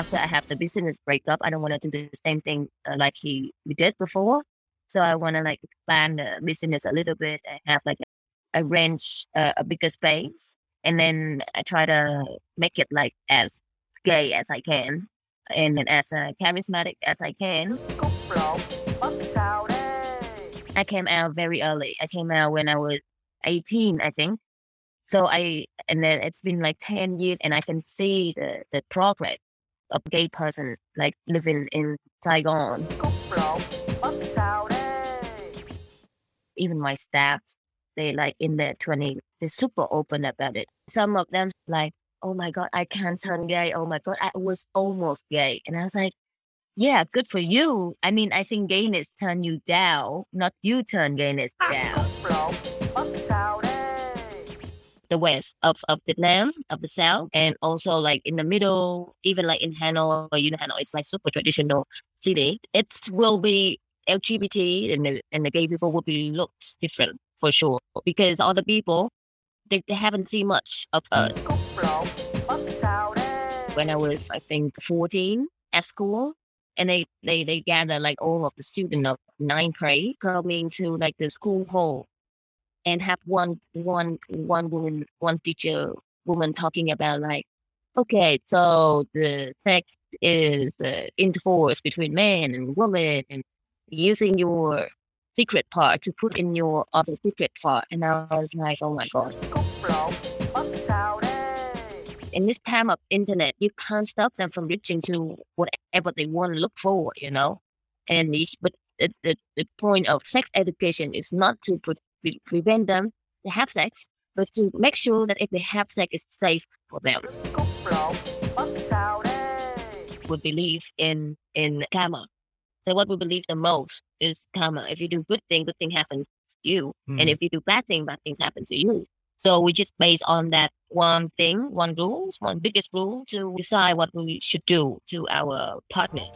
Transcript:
after I have the business breakup, I don't want to do the same thing uh, like he we did before. So I want to like expand the business a little bit and have like a range, uh, a bigger space, and then I try to make it like as gay as I can and as uh, charismatic as I can. I came out very early. I came out when I was 18, I think. So I, and then it's been like 10 years and I can see the, the progress of gay person like living in Saigon. Even my staff, they like in their 20s, they're super open about it. Some of them like, oh my God, I can't turn gay. Oh my God, I was almost gay. And I was like, yeah, good for you. I mean, I think gayness turn you down, not you turn gayness down. The west of, of Vietnam, of the south, and also like in the middle, even like in Hanoi or you know Hanoi, it's like super traditional city. It will be LGBT and the and the gay people will be looked different for sure because all the people they, they haven't seen much of us. When I was, I think, 14 at school, and they, they, they gather like all of the students of ninth grade coming to like the school hall and have one one one woman one teacher woman talking about like okay so the sex is uh, intercourse between man and woman and using your secret part to put in your other secret part and i was like oh my god in this time of internet, you can't stop them from reaching to whatever they want to look for, you know. And but the, the, the point of sex education is not to pre- prevent them to have sex, but to make sure that if they have sex, it's safe for them. We believe in in karma. So what we believe the most is karma. If you do good thing, good thing happens to you, mm. and if you do bad thing, bad things happen to you. So we just based on that one thing, one rule, one biggest rule to decide what we should do to our partner.